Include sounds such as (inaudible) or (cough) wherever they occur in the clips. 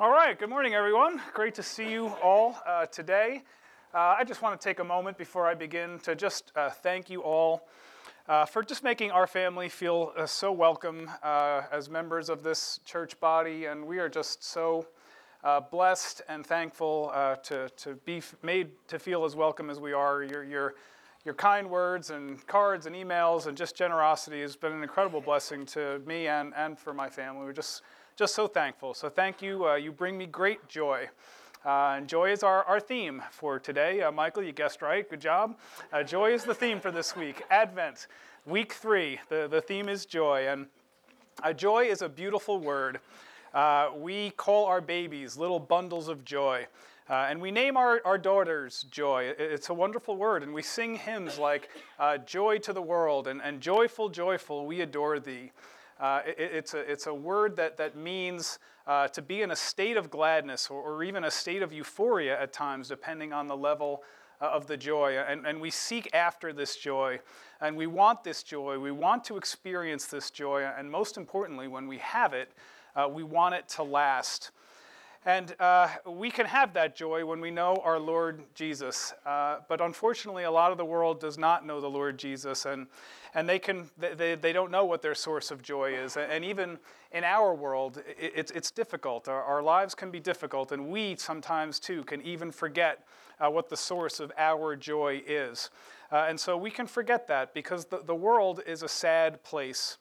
All right, good morning, everyone. Great to see you all uh, today. Uh, I just want to take a moment before I begin to just uh, thank you all uh, for just making our family feel uh, so welcome uh, as members of this church body. And we are just so blessed and thankful to, to be made to feel as welcome as we are. Your, your, your kind words and cards and emails and just generosity has been an incredible blessing to me and, and for my family. We're just just so thankful. So thank you. Uh, you bring me great joy. Uh, and joy is our, our theme for today. Uh, Michael, you guessed right. Good job. Uh, joy is the theme for this week. Advent, week three. The, the theme is joy. And uh, joy is a beautiful word. Uh, we call our babies little bundles of joy. Uh, and we name our, our daughters joy. It's a wonderful word. And we sing hymns like Joy to the World and, and Joyful, Joyful, We Adore Thee. Uh, it, it's, a, it's a word that, that means uh, to be in a state of gladness or, or, even a state of euphoria at times, depending on the level uh, of the joy. And, and we seek after this joy, and we want this joy. We want to experience this joy, and most importantly, when we have it, uh, we want it to last. And uh, we can have that joy when we know our Lord Jesus. Uh, but unfortunately, a lot of the world does not know the Lord Jesus, and, and they, can, they, they don't know what their source of joy is. And even in our world, it, it's, it's difficult. Our, our lives can be difficult, and we sometimes too can even forget uh, what the source of our joy is. Uh, and so we can forget that because the, the world is a sad place.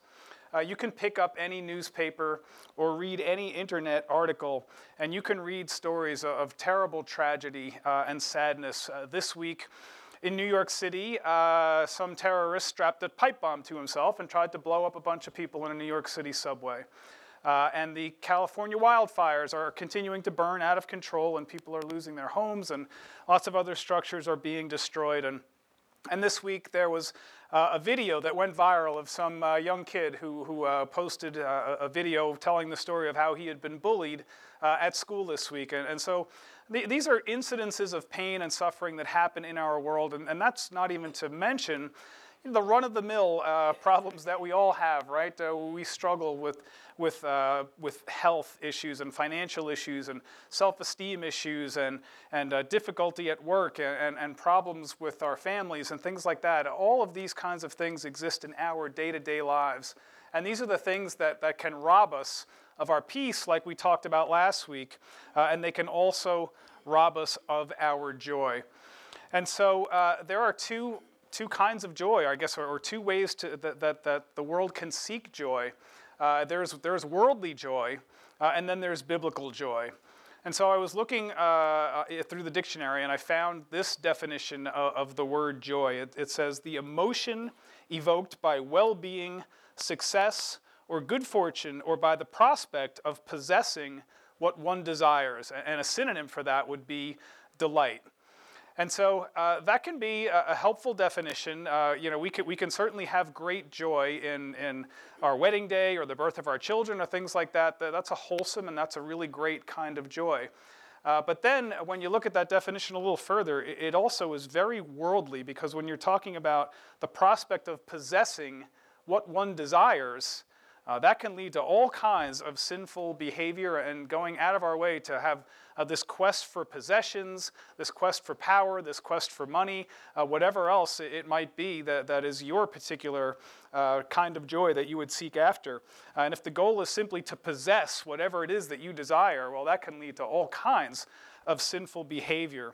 Uh, you can pick up any newspaper or read any internet article, and you can read stories of, of terrible tragedy uh, and sadness. Uh, this week in New York City, uh, some terrorist strapped a pipe bomb to himself and tried to blow up a bunch of people in a New York City subway. Uh, and the California wildfires are continuing to burn out of control, and people are losing their homes, and lots of other structures are being destroyed. And and this week there was uh, a video that went viral of some uh, young kid who, who uh, posted uh, a video telling the story of how he had been bullied uh, at school this week. And, and so th- these are incidences of pain and suffering that happen in our world. And, and that's not even to mention the run of the mill uh, problems that we all have, right? we struggle with with, uh, with health issues and financial issues and self esteem issues and, and uh, difficulty at work and, and, and, problems with our families and things like that. All of these kinds of things exist in our day to day lives. And these are the things that, that can rob us of our peace, like we talked about last week, uh, and they can also rob us of our joy. And so uh, there are two, two kinds of joy, I guess, or, or two ways to, that, that, that the world can seek joy. Uh, there's, there's worldly joy, uh, and then there's biblical joy. And so I was looking uh, uh through the dictionary and I found this definition of, of the word joy. It, it, says the emotion evoked by well being, success, or good fortune, or by the prospect of possessing what one desires. And a synonym for that would be delight. And so uh, that can be a, a helpful definition. Uh, you know, we can, we can certainly have great joy in, in our wedding day or the birth of our children or things like that. That's a wholesome and that's a really great kind of joy. Uh, but then when you look at that definition a little further, it, it also is very worldly because when you're talking about the prospect of possessing what one desires, uh, that can lead to all kinds of sinful behavior and going out of our way to have uh, this quest for possessions, this quest for power, this quest for money, uh, whatever else it might be that, that is your particular uh, kind of joy that you would seek after. Uh, and if the goal is simply to possess whatever it is that you desire, well, that can lead to all kinds of sinful behavior.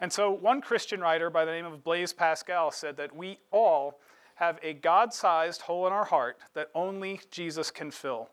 And so, one Christian writer by the name of Blaise Pascal said that we all have a God sized hole in our heart that only Jesus can fill.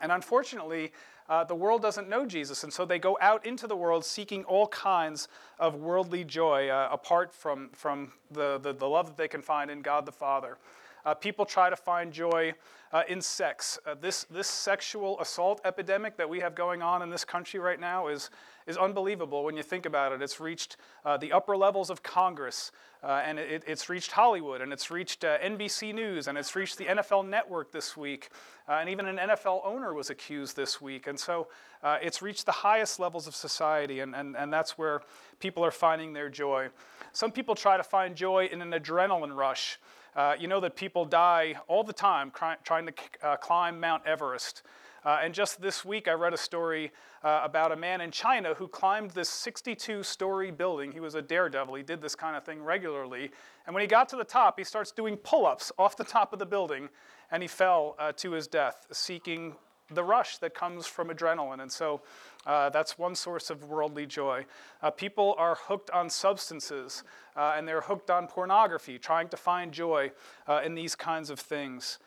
And unfortunately, uh, the world doesn't know Jesus, and so they go out into the world seeking all kinds of worldly joy uh, apart from, from the, the, the, love that they can find in God the Father. Uh, people try to find joy uh, in sex. Uh, this, this sexual assault epidemic that we have going on in this country right now is, is unbelievable when you think about it. It's reached uh, the upper levels of Congress, uh, and it, it's reached Hollywood, and it's reached uh, NBC News, and it's reached the NFL Network this week, and even an NFL owner was accused this week. And so it's reached the highest levels of society, and, and, and that's where people are finding their joy. Some people try to find joy in an adrenaline rush. Uh, you know that people die all the time trying to climb Mount Everest. Uh, and just this week, I read a story uh, about a man in China who climbed this 62 story building. He was a daredevil. He did this kind of thing regularly. And when he got to the top, he starts doing pull ups off the top of the building, and he fell uh, to his death, seeking the rush that comes from adrenaline. And so uh, that's one source of worldly joy. Uh, people are hooked on substances uh, and they're hooked on pornography, trying to find joy uh, in these kinds of things.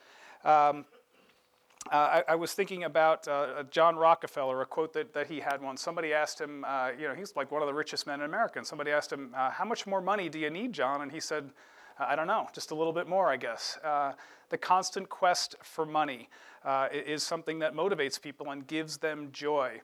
Um, uh, I, I, was thinking about uh, John Rockefeller, a quote that, that he had once. Somebody asked him, you know, he's like one of the richest men in America. And somebody asked him, How much more money do you need, John? And he said, I don't know, just a little bit more, I guess. the constant quest for money is something that motivates people and gives them joy.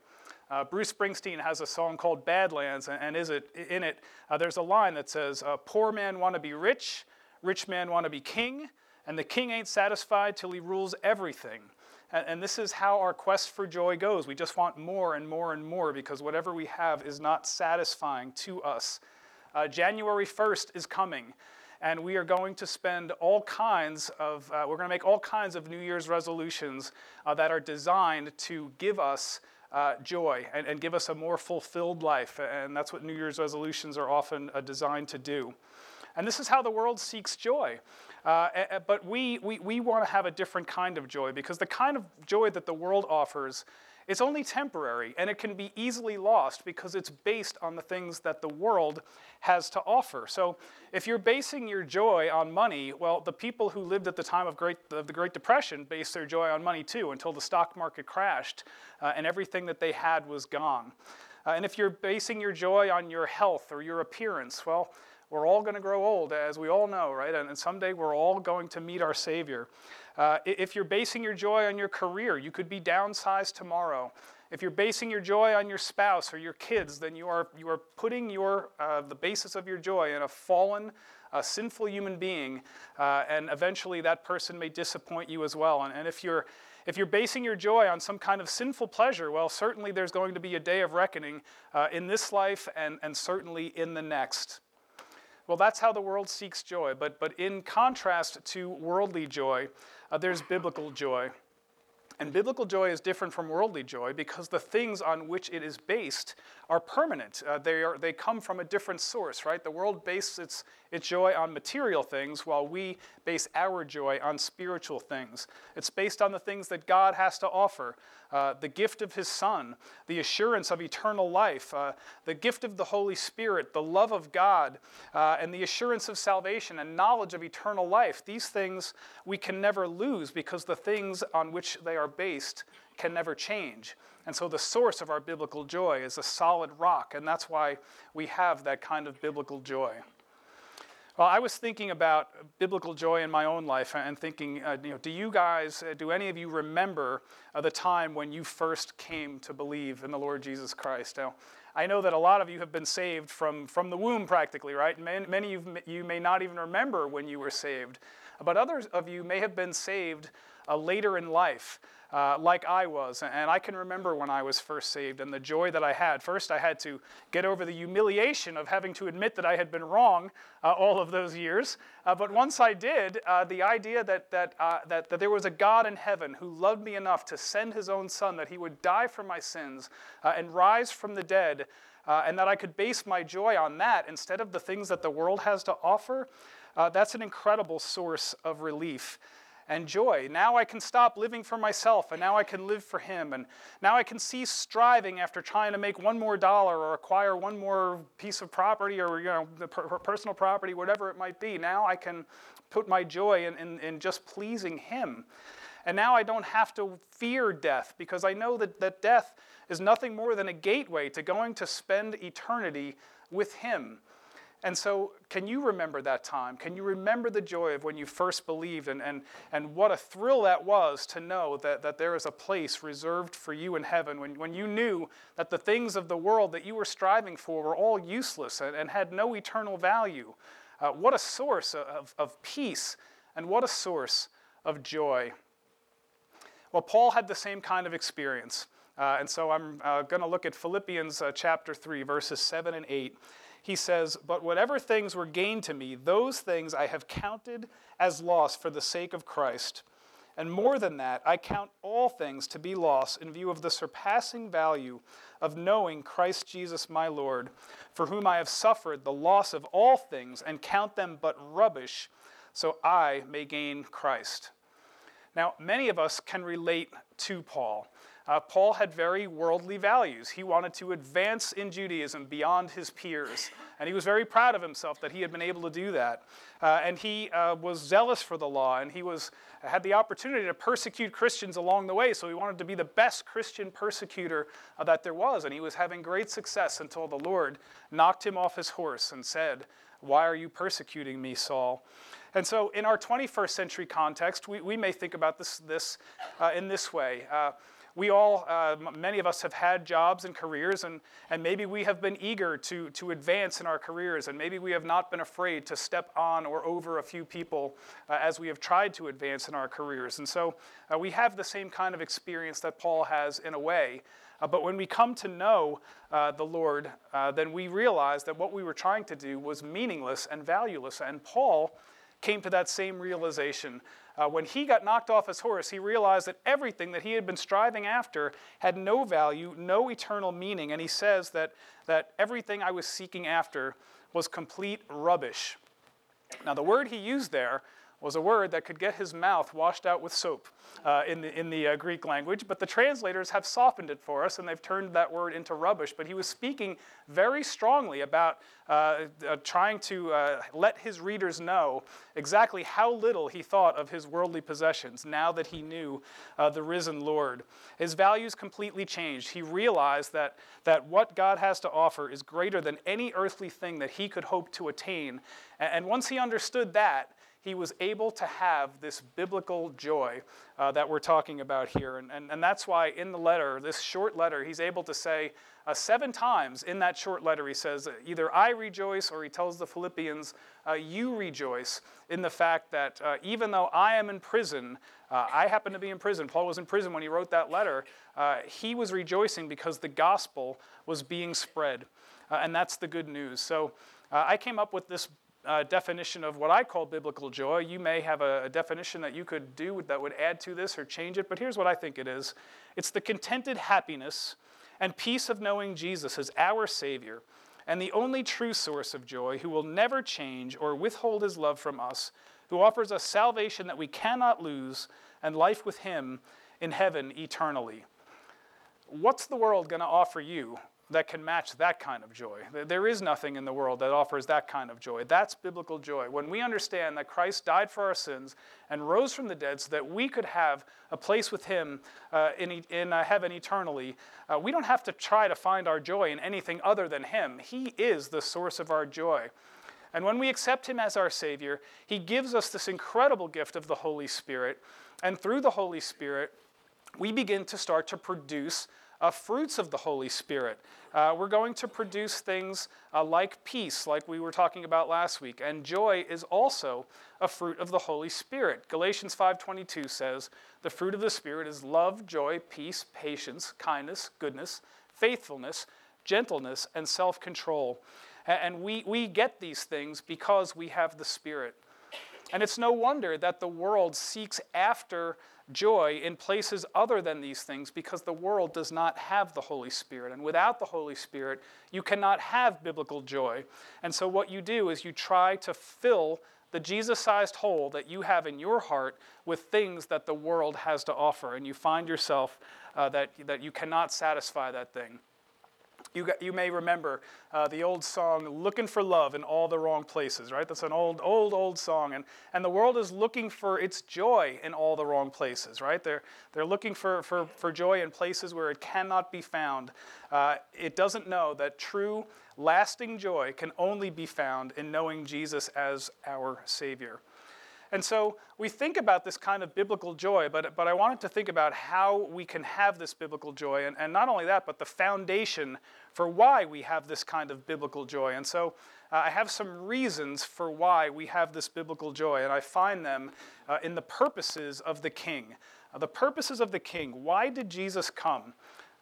Uh, Bruce Springsteen has a song called Badlands, and, and is it, in it, uh, there's a line that says, Poor man want to be rich, rich man want to be king, and the king ain't satisfied till he rules everything. And, and this is how our quest for joy goes. We just want more and more and more because whatever we have is not satisfying to us. Uh, January 1st is coming and we are going to spend all kinds of, uh, we're going to make all kinds of New Year's resolutions uh, that are designed to give us uh, joy and, and, give us a more fulfilled life. And that's what New Year's resolutions are often uh, designed to do. And this is how the world seeks joy. Uh, but we, we, we want to have a different kind of joy because the kind of joy that the world offers it's only temporary and it can be easily lost because it's based on the things that the world has to offer. So if you're basing your joy on money, well, the people who lived at the time of, great, of the Great Depression based their joy on money too until the stock market crashed uh, and everything that they had was gone. Uh, and if you're basing your joy on your health or your appearance, well, we're all going to grow old, as we all know, right? And, and someday we're all going to meet our Savior. Uh, if you're basing your joy on your career, you could be downsized tomorrow. If you're basing your joy on your spouse or your kids, then you are, you are putting your, uh, the basis of your joy in a fallen, uh, sinful human being, uh, and eventually that person may disappoint you as well. And, and if, you're, if you're basing your joy on some kind of sinful pleasure, well, certainly there's going to be a day of reckoning uh, in this life and, and certainly in the next. Well, that's how the world seeks joy. But, but in contrast to worldly joy, uh, there's biblical joy. And biblical joy is different from worldly joy because the things on which it is based are permanent. Uh, they, are, they come from a different source, right? The world bases its, its joy on material things while we base our joy on spiritual things. It's based on the things that God has to offer uh, the gift of His Son, the assurance of eternal life, uh, the gift of the Holy Spirit, the love of God, uh, and the assurance of salvation and knowledge of eternal life. These things we can never lose because the things on which they are based can never change. And so the source of our biblical joy is a solid rock, and that's why we have that kind of biblical joy. Well, I was thinking about biblical joy in my own life and thinking, uh, you know, do you guys, uh, do any of you remember uh, the time when you first came to believe in the Lord Jesus Christ? Now, I know that a lot of you have been saved from, from the womb practically, right? Many, many of you may not even remember when you were saved, but others of you may have been saved uh, later in life uh, like I was. And I can remember when I was first saved and the joy that I had. First, I had to get over the humiliation of having to admit that I had been wrong uh, all of those years. Uh, but once I did, uh, the idea that, that, uh, that, that there was a God in heaven who loved me enough to send his own son, that he would die for my sins uh, and rise from the dead. and that I could base my joy on that instead of the things that the world has to offer, that's an incredible source of relief and joy. Now I can stop living for myself and now I can live for Him. And now I can cease striving after trying to make one more dollar or acquire one more piece of property or you know, personal property, whatever it might be. Now I can put my joy in, in, in just pleasing Him. And now I don't have to fear death because I know that, that death is nothing more than a gateway to going to spend eternity with Him. And so, can you remember that time? Can you remember the joy of when you first believed and, and, and what a thrill that was to know that, that there is a place reserved for you in heaven when, when you knew that the things of the world that you were striving for were all useless and, and had no eternal value? Uh, what a source of, of peace and what a source of joy. Well, Paul had the same kind of experience. Uh, and so I'm uh, going to look at Philippians uh, chapter 3, verses 7 and 8 he says, But whatever things were gained to me, those things I have counted as loss for the sake of Christ. And more than that, I count all things to be loss in view of the surpassing value of knowing Christ Jesus my Lord, for whom I have suffered the loss of all things and count them but rubbish, so I may gain Christ. Now, many of us can relate to Paul. Uh, Paul had very worldly values. He wanted to advance in Judaism beyond his peers, and he was very proud of himself that he had been able to do that. Uh, and he uh, was zealous for the law, and he was, had the opportunity to persecute Christians along the way, so he wanted to be the best Christian persecutor uh, that there was. And he was having great success until the Lord knocked him off his horse and said, Why are you persecuting me, Saul? And so, in our 21st century context, we, we may think about this, this uh, in this way. We all, uh, many of us have had jobs and careers, and, and maybe we have been eager to, to advance in our careers, and maybe we have not been afraid to step on or over a few people uh, as we have tried to advance in our careers. And so uh, we have the same kind of experience that Paul has in a way. Uh, but when we come to know uh, the Lord, uh, then we realize that what we were trying to do was meaningless and valueless. And Paul came to that same realization uh, when he got knocked off his horse, he realized that everything that he had been striving after had no value, no eternal meaning. And he says that, that everything I was seeking after was complete rubbish. Now, the word he used there was a word that could get his mouth washed out with soap uh, in the, in the uh, Greek language, but the translators have softened it for us and they've turned that word into rubbish. But he was speaking very strongly about uh, uh trying to uh, let his readers know exactly how little he thought of his worldly possessions now that he knew uh, the risen Lord. His values completely changed. He realized that, that what God has to offer is greater than any earthly thing that he could hope to attain. And once he understood that, he was able to have this biblical joy uh, that we're talking about here. And, and, and that's why in the letter, this short letter, he's able to say uh, seven times in that short letter, he says, either I rejoice, or he tells the Philippians, uh, you rejoice in the fact that uh, even though I am in prison, uh, I happen to be in prison. Paul was in prison when he wrote that letter. Uh, he was rejoicing because the gospel was being spread. and that's the good news. So I came up with this uh, definition of what I call biblical joy. You may have a, a, definition that you could do that would add to this or change it, but here's what I think it is it's the contented happiness and peace of knowing Jesus as our Savior and the only true source of joy, who will never change or withhold his love from us, who offers us salvation that we cannot lose and life with him in heaven eternally. What's the world going to offer you that can match that kind of joy. There is nothing in the world that offers that kind of joy. That's biblical joy. When we understand that Christ died for our sins and rose from the dead so that we could have a place with Him uh, in, in uh, heaven eternally, uh, we don't have to try to find our joy in anything other than Him. He is the source of our joy. And when we accept Him as our Savior, He gives us this incredible gift of the Holy Spirit. And through the Holy Spirit, we begin to start to produce uh, fruits of the Holy Spirit. Uh, we're going to produce things uh, like peace, like we were talking about last week, and joy is also a fruit of the Holy Spirit. Galatians 5:22 says, "The fruit of the Spirit is love, joy, peace, patience, kindness, goodness, faithfulness, gentleness, and self-control." And we, we get these things because we have the Spirit. And it's no wonder that the world seeks after joy in places other than these things because the world does not have the Holy Spirit. And without the Holy Spirit, you cannot have biblical joy. And so, what you do is you try to fill the Jesus sized hole that you have in your heart with things that the world has to offer. And you find yourself uh, that, that you cannot satisfy that thing. You, got, you may remember uh, the old song, Looking for Love in All the Wrong Places, right? That's an old, old, old song. And, and the world is looking for its joy in all the wrong places, right? They're, they're looking for, for, for joy in places where it cannot be found. Uh, it doesn't know that true, lasting joy can only be found in knowing Jesus as our Savior. And so we think about this kind of biblical joy, but, but I wanted to think about how we can have this biblical joy. And, and not only that, but the foundation for why we have this kind of biblical joy. And so uh, I have some reasons for why we have this biblical joy, and I find them uh, in the purposes of the king. Uh, the purposes of the king. Why did Jesus come?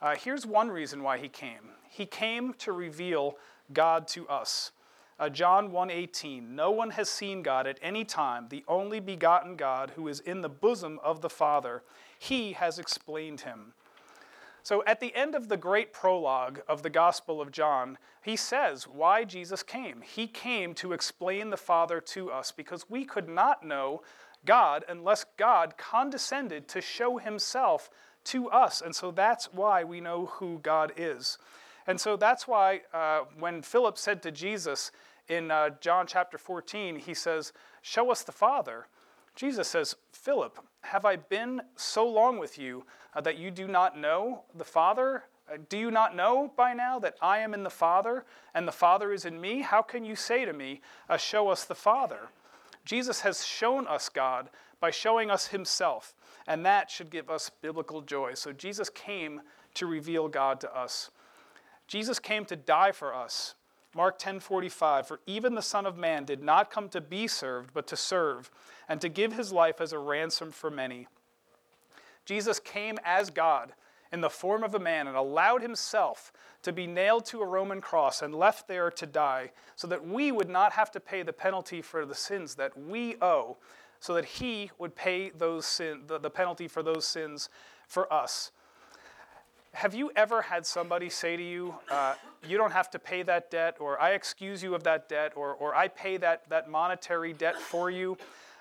Uh, here's one reason why he came He came to reveal God to us. Uh, John 1:18 No one has seen God at any time. The only begotten God who is in the bosom of the Father he has explained him. So at the end of the great prologue of the Gospel of John he says why Jesus came. He came to explain the Father to us because we could not know God unless God condescended to show himself to us. And so that's why we know who God is. And so that's why uh, when Philip said to Jesus in uh, John chapter 14, he says, Show us the Father. Jesus says, Philip, have I been so long with you uh, that you do not know the Father? Uh, do you not know by now that I am in the Father and the Father is in me? How can you say to me, uh, Show us the Father? Jesus has shown us God by showing us himself, and that should give us biblical joy. So Jesus came to reveal God to us. Jesus came to die for us. Mark 10:45 For even the son of man did not come to be served but to serve and to give his life as a ransom for many. Jesus came as God in the form of a man and allowed himself to be nailed to a Roman cross and left there to die so that we would not have to pay the penalty for the sins that we owe so that he would pay those sin, the, the penalty for those sins for us. Have you ever had somebody say to you, uh, you don't have to pay that debt, or I excuse you of that debt, or, or I pay that, that monetary debt for you?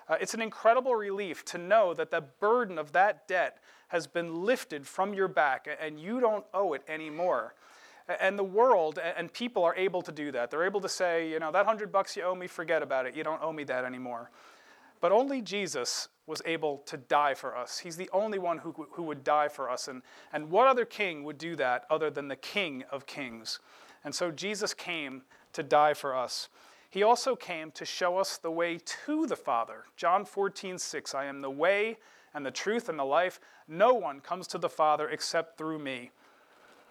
Uh, it's an incredible relief to know that the burden of that debt has been lifted from your back and you don't owe it anymore. And the world and people are able to do that. They're able to say, you know, that hundred bucks you owe me, forget about it. You don't owe me that anymore. But only Jesus was able to die for us. He's the only one who, who would die for us. And, and what other king would do that other than the King of Kings? And so Jesus came to die for us. He also came to show us the way to the Father. John 14, 6, I am the way and the truth and the life. No one comes to the Father except through me.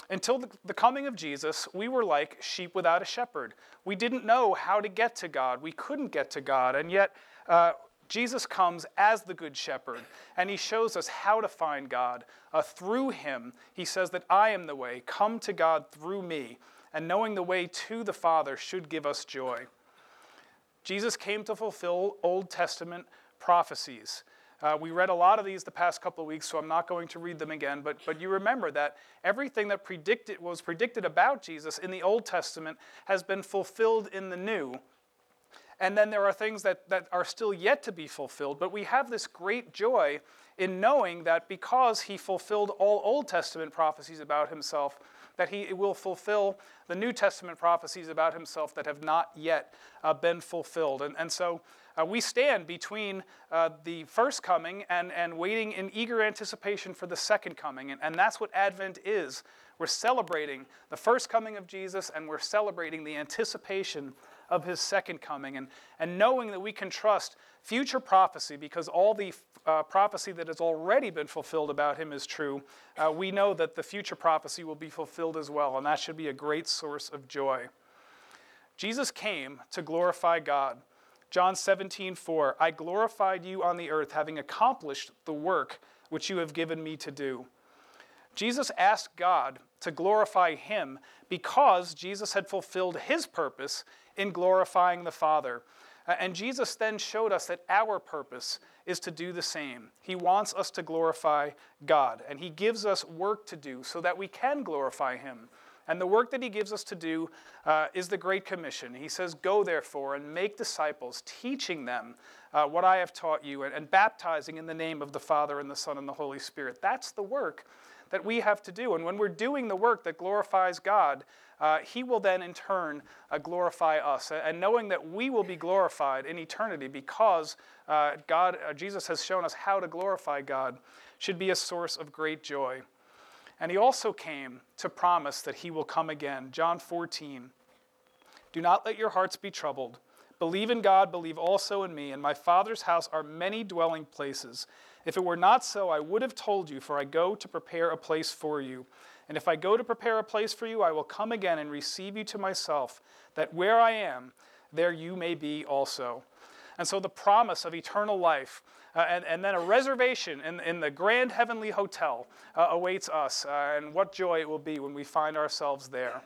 Until the, coming of Jesus, we were like sheep without a shepherd. We didn't know how to get to God. We couldn't get to God. And yet, uh, Jesus comes as the Good Shepherd, and he shows us how to find God. Uh, through him, he says that I am the way. Come to God through me. And knowing the way to the Father should give us joy. Jesus came to fulfill Old Testament prophecies. Uh, we read a lot of these the past couple of weeks, so I'm not going to read them again. But, but you remember that everything that predicted, was predicted about Jesus in the Old Testament has been fulfilled in the New. And then there are things that, that are still yet to be fulfilled. But we have this great joy in knowing that because he fulfilled all Old Testament prophecies about himself, that he will fulfill the New Testament prophecies about himself that have not yet uh, been fulfilled. And, and so uh, we stand between uh, the first coming and, and waiting in eager anticipation for the second coming. And, and that's what Advent is. We're celebrating the first coming of Jesus and we're celebrating the anticipation of his second coming. And, and knowing that we can trust future prophecy because all the uh, prophecy that has already been fulfilled about him is true, uh, we know that the future prophecy will be fulfilled as well. And that should be a great source of joy. Jesus came to glorify God. John 17, 4, I glorified you on the earth, having accomplished the work which you have given me to do. Jesus asked God to glorify him because Jesus had fulfilled his purpose in glorifying the Father. Uh, and Jesus then showed us that our purpose is to do the same. He wants us to glorify God, and He gives us work to do so that we can glorify Him. And the work that He gives us to do uh, is the Great Commission. He says, Go therefore and make disciples, teaching them uh, what I have taught you, and, and baptizing in the name of the Father and the Son and the Holy Spirit. That's the work that we have to do. And when we're doing the work that glorifies God, uh, He will then in turn uh, glorify us. And knowing that we will be glorified in eternity because uh, God, uh, Jesus has shown us how to glorify God, should be a source of great joy. And He also came to promise that He will come again. John 14. Do not let your hearts be troubled. Believe in God, believe also in me. In my Father's house are many dwelling places. If it were not so, I would have told you, for I go to prepare a place for you. And if I go to prepare a place for you, I will come again and receive you to myself, that where I am, there you may be also. And so the promise of eternal life uh, and, and then a reservation in, in the grand heavenly hotel uh, awaits us. Uh, and what joy it will be when we find ourselves there.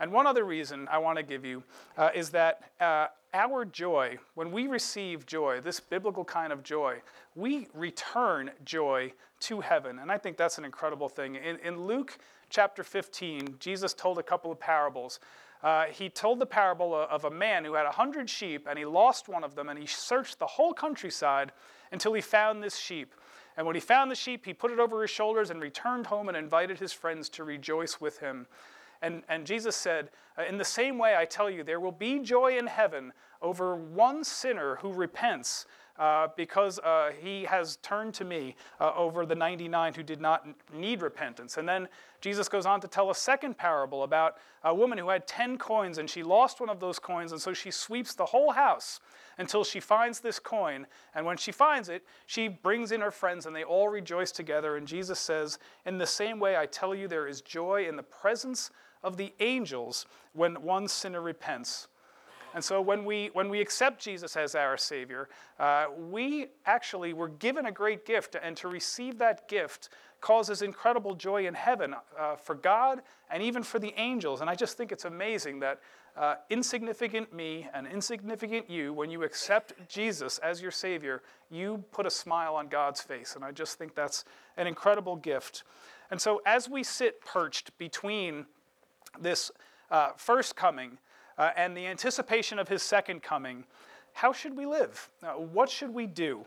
And one other reason I want to give you uh, is that uh, our joy, when we receive joy, this biblical kind of joy, we return joy to heaven. And I think that's an incredible thing. In, in Luke chapter 15, Jesus told a couple of parables. Uh, he told the parable of a man who had a hundred sheep and he lost one of them and he searched the whole countryside until he found this sheep. And when he found the sheep, he put it over his shoulders and returned home and invited his friends to rejoice with him. And, and Jesus said, uh, In the same way, I tell you, there will be joy in heaven over one sinner who repents uh, because uh, he has turned to me uh, over the 99 who did not need repentance. And then Jesus goes on to tell a second parable about a woman who had 10 coins and she lost one of those coins, and so she sweeps the whole house until she finds this coin. And when she finds it, she brings in her friends and they all rejoice together. And Jesus says, In the same way, I tell you, there is joy in the presence of the angels when one sinner repents. And so when we, when we accept Jesus as our Savior, uh, we actually were given a great gift, and to receive that gift causes incredible joy in heaven uh, for God and even for the angels. And I just think it's amazing that uh, insignificant me and insignificant you, when you accept Jesus as your Savior, you put a smile on God's face. And I just think that's an incredible gift. And so as we sit perched between this uh, first coming uh, and the anticipation of his second coming, how should we live? What should we do?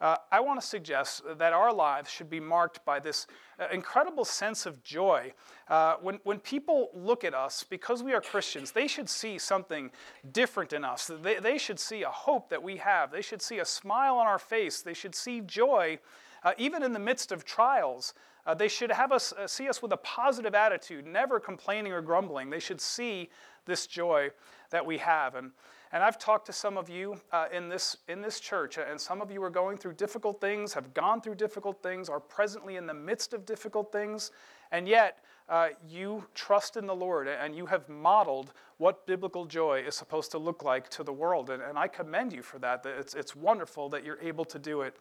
Uh, I want to suggest that our lives should be marked by this uh, incredible sense of joy. Uh, when, when people look at us, because we are Christians, they should see something different in us. They, they should see a hope that we have. They should see a smile on our face. They should see joy, uh, even in the midst of trials. Uh, they should have us uh, see us with a positive attitude, never complaining or grumbling. They should see this joy that we have. And, and I've talked to some of you uh, in, this, in this church, and some of you are going through difficult things, have gone through difficult things, are presently in the midst of difficult things, and yet uh, you trust in the Lord and you have modeled what biblical joy is supposed to look like to the world. And, and I commend you for that. It's, it's wonderful that you're able to do it.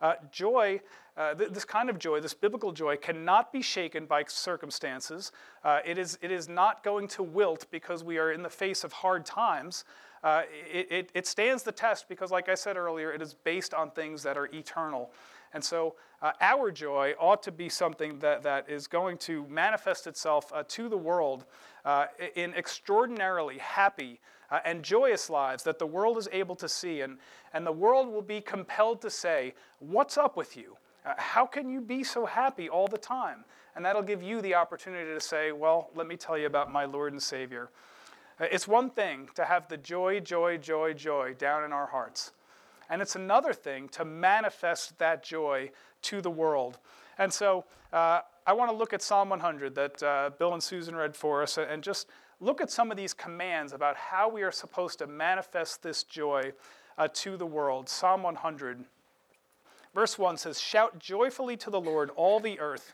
Uh, joy, uh, th- this kind of joy, this biblical joy, cannot be shaken by circumstances. Uh, it, is, it is not going to wilt because we are in the face of hard times. Uh, it, it, it, stands the test because, like I said earlier, it is based on things that are eternal. And so, uh, our joy ought to be something that, that is going to manifest itself uh, to the world in extraordinarily happy, uh, and joyous lives that the world is able to see. And, and the world will be compelled to say, What's up with you? Uh, how can you be so happy all the time? And that'll give you the opportunity to say, Well, let me tell you about my Lord and Savior. Uh, it's one thing to have the joy, joy, joy, joy down in our hearts. And it's another thing to manifest that joy to the world. And so uh, I want to look at Psalm 100 that uh, Bill and Susan read for us and just look at some of these commands about how we are supposed to manifest this joy uh, to the world. Psalm 100, verse 1 says, Shout joyfully to the Lord, all the earth.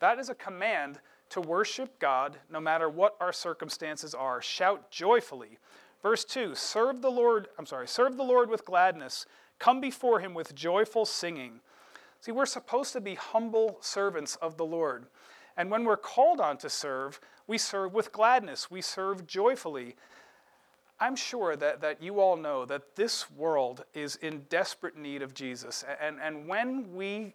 That is a command to worship God no matter what our circumstances are. Shout joyfully. Verse 2 Serve the Lord, I'm sorry, serve the Lord with gladness. Come before him with joyful singing. See, we're supposed to be humble servants of the Lord. And when we're called on to serve, we serve with gladness, we serve joyfully. I'm sure that, that you all know that this world is in desperate need of Jesus. And, and when we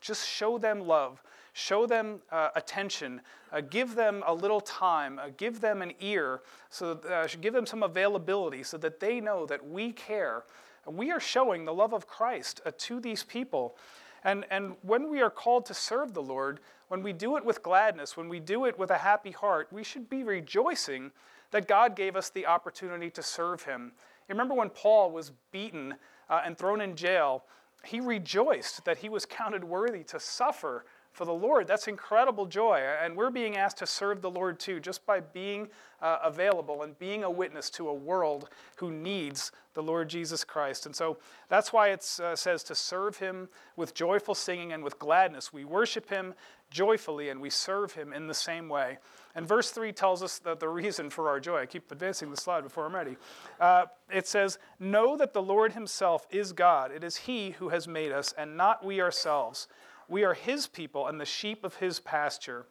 just show them love, show them uh, attention, uh, give them a little time, uh, give them an ear, so uh, give them some availability so that they know that we care. And We are showing the love of Christ uh, to these people. And, and when we are called to serve the Lord, when we do it with gladness, when we do it with a happy heart, we should be rejoicing that God gave us the opportunity to serve Him. You remember when Paul was beaten uh, and thrown in jail, he rejoiced that he was counted worthy to suffer for the Lord. That's incredible joy. And we're being asked to serve the Lord too, just by being uh, available and being a witness to a world who needs the Lord Jesus Christ. And so that's why it uh, says to serve him with joyful singing and with gladness. We worship him joyfully and we serve him in the same way. And verse 3 tells us that the reason for our joy. I keep advancing the slide before I'm ready. Uh, it says, Know that the Lord himself is God. It is he who has made us, and not we ourselves. We are his people and the sheep of his pasture.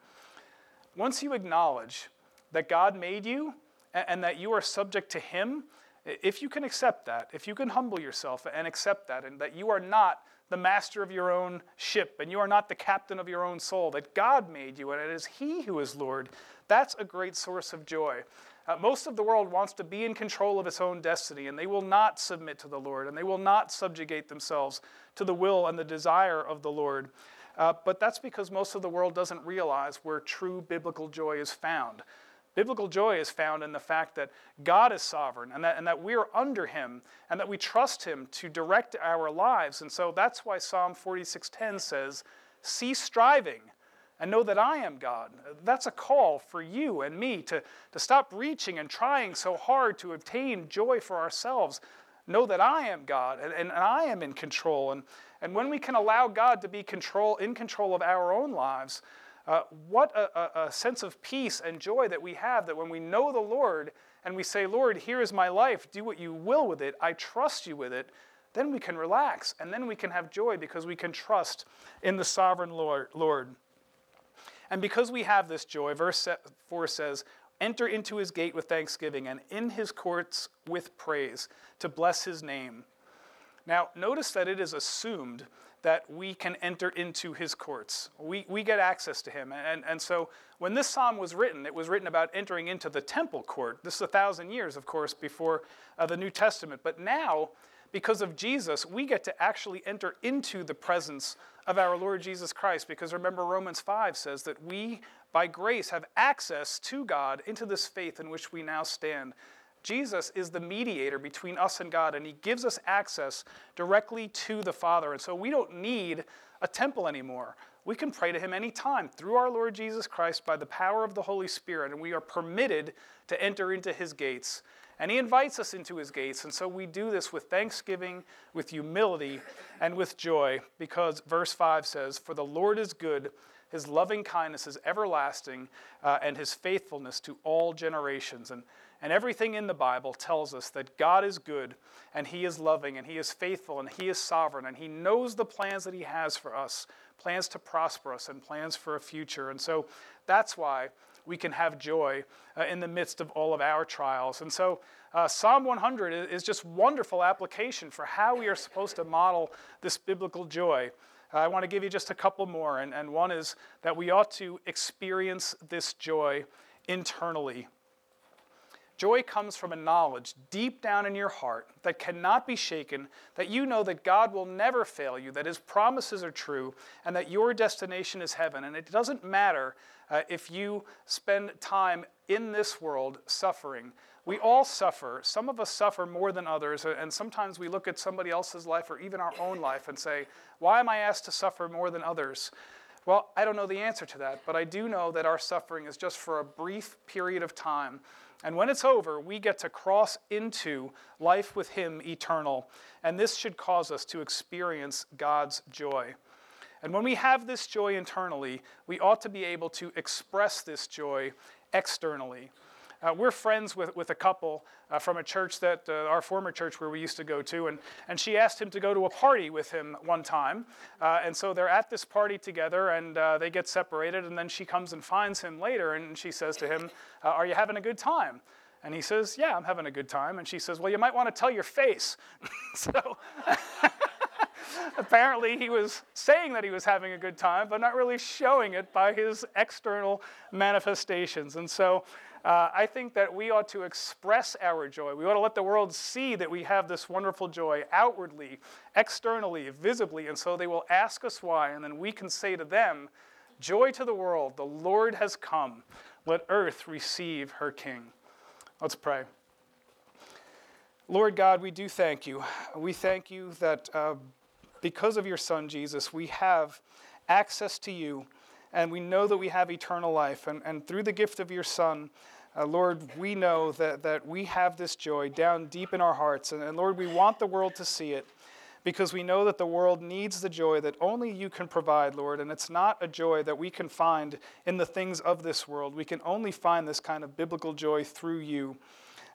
Once you acknowledge that God made you and that you are subject to Him, if you can accept that, if you can humble yourself and accept that, and that you are not the master of your own ship and you are not the captain of your own soul, that God made you and it is He who is Lord, that's a great source of joy. Uh, most of the world wants to be in control of its own destiny, and they will not submit to the Lord, and they will not subjugate themselves to the will and the desire of the Lord. Uh, but that's because most of the world doesn't realize where true biblical joy is found. Biblical joy is found in the fact that God is sovereign and that, and that we're under Him and that we trust Him to direct our lives. And so that's why Psalm 46:10 says, Cease striving and know that I am God. That's a call for you and me to, to stop reaching and trying so hard to obtain joy for ourselves. Know that I am God and, and, and I am in control. And, and when we can allow God to be control, in control of our own lives, uh, what a, a, a sense of peace and joy that we have that when we know the Lord and we say, Lord, here is my life, do what you will with it, I trust you with it, then we can relax and then we can have joy because we can trust in the sovereign Lord. Lord. And because we have this joy, verse 4 says, Enter into his gate with thanksgiving and in his courts with praise to bless his name. Now, notice that it is assumed that we can enter into his courts. We, we get access to him. And, and so when this psalm was written, it was written about entering into the temple court. This is a thousand years, of course, before uh, the New Testament. But now, because of Jesus, we get to actually enter into the presence of our Lord Jesus Christ. Because remember, Romans 5 says that we, by grace, have access to God into this faith in which we now stand. Jesus is the mediator between us and God, and he gives us access directly to the Father. And so we don't need a temple anymore. We can pray to him anytime through our Lord Jesus Christ by the power of the Holy Spirit, and we are permitted to enter into his gates. And he invites us into his gates, and so we do this with thanksgiving, with humility, and with joy, because verse 5 says, For the Lord is good, his loving kindness is everlasting, uh, and his faithfulness to all generations. And and everything in the Bible tells us that God is good and He is loving and He is faithful and He is sovereign and He knows the plans that He has for us plans to prosper us and plans for a future. And so that's why we can have joy uh, in the midst of all of our trials. And so uh, Psalm 100 is just wonderful application for how we are supposed to model this biblical joy. Uh, I want to give you just a couple more, and, and one is that we ought to experience this joy internally. Joy comes from a knowledge deep down in your heart that cannot be shaken, that you know that God will never fail you, that His promises are true, and that your destination is heaven. And it doesn't matter uh, if you spend time in this world suffering. We all suffer. Some of us suffer more than others, and sometimes we look at somebody else's life or even our own life and say, Why am I asked to suffer more than others? Well, I don't know the answer to that, but I do know that our suffering is just for a brief period of time. And when it's over, we get to cross into life with Him eternal. And this should cause us to experience God's joy. And when we have this joy internally, we ought to be able to express this joy externally. Uh, we're friends with, with a couple uh, from a church that, uh, our former church where we used to go to, and, and she asked him to go to a party with him one time. Uh, and so they're at this party together, and uh, they get separated, and then she comes and finds him later, and she says to him, uh, Are you having a good time? And he says, Yeah, I'm having a good time. And she says, Well, you might want to tell your face. (laughs) so. (laughs) apparently he was saying that he was having a good time, but not really showing it by his external manifestations. And so uh, I think that we ought to express our joy. We ought to let the world see that we have this wonderful joy outwardly, externally, visibly, and so they will ask us why, and then we can say to them, Joy to the world, the Lord has come. Let earth receive her King. Let's pray. Lord God, we do thank you. We thank you that uh, because of your Son, Jesus, we have access to you and we know that we have eternal life. And, and through the gift of your Son, uh, Lord, we know that, that we have this joy down deep in our hearts. And, and Lord, we want the world to see it because we know that the world needs the joy that only you can provide, Lord. And it's not a joy that we can find in the things of this world. We can only find this kind of biblical joy through you.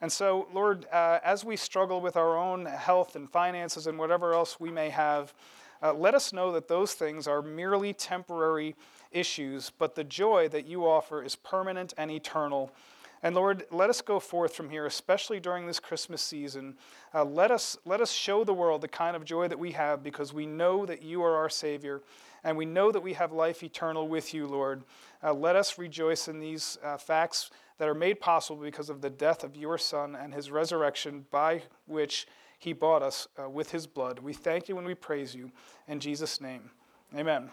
And so, Lord, uh, as we struggle with our own health and finances and whatever else we may have, uh, let us know that those things are merely temporary issues, but the joy that you offer is permanent and eternal. And Lord, let us go forth from here, especially during this Christmas season. Uh, let, us, let us show the world the kind of joy that we have because we know that you are our Savior and we know that we have life eternal with you, Lord. Uh, let us rejoice in these uh, facts that are made possible because of the death of your Son and his resurrection by which he bought us uh, with his blood. We thank you and we praise you. In Jesus' name, amen.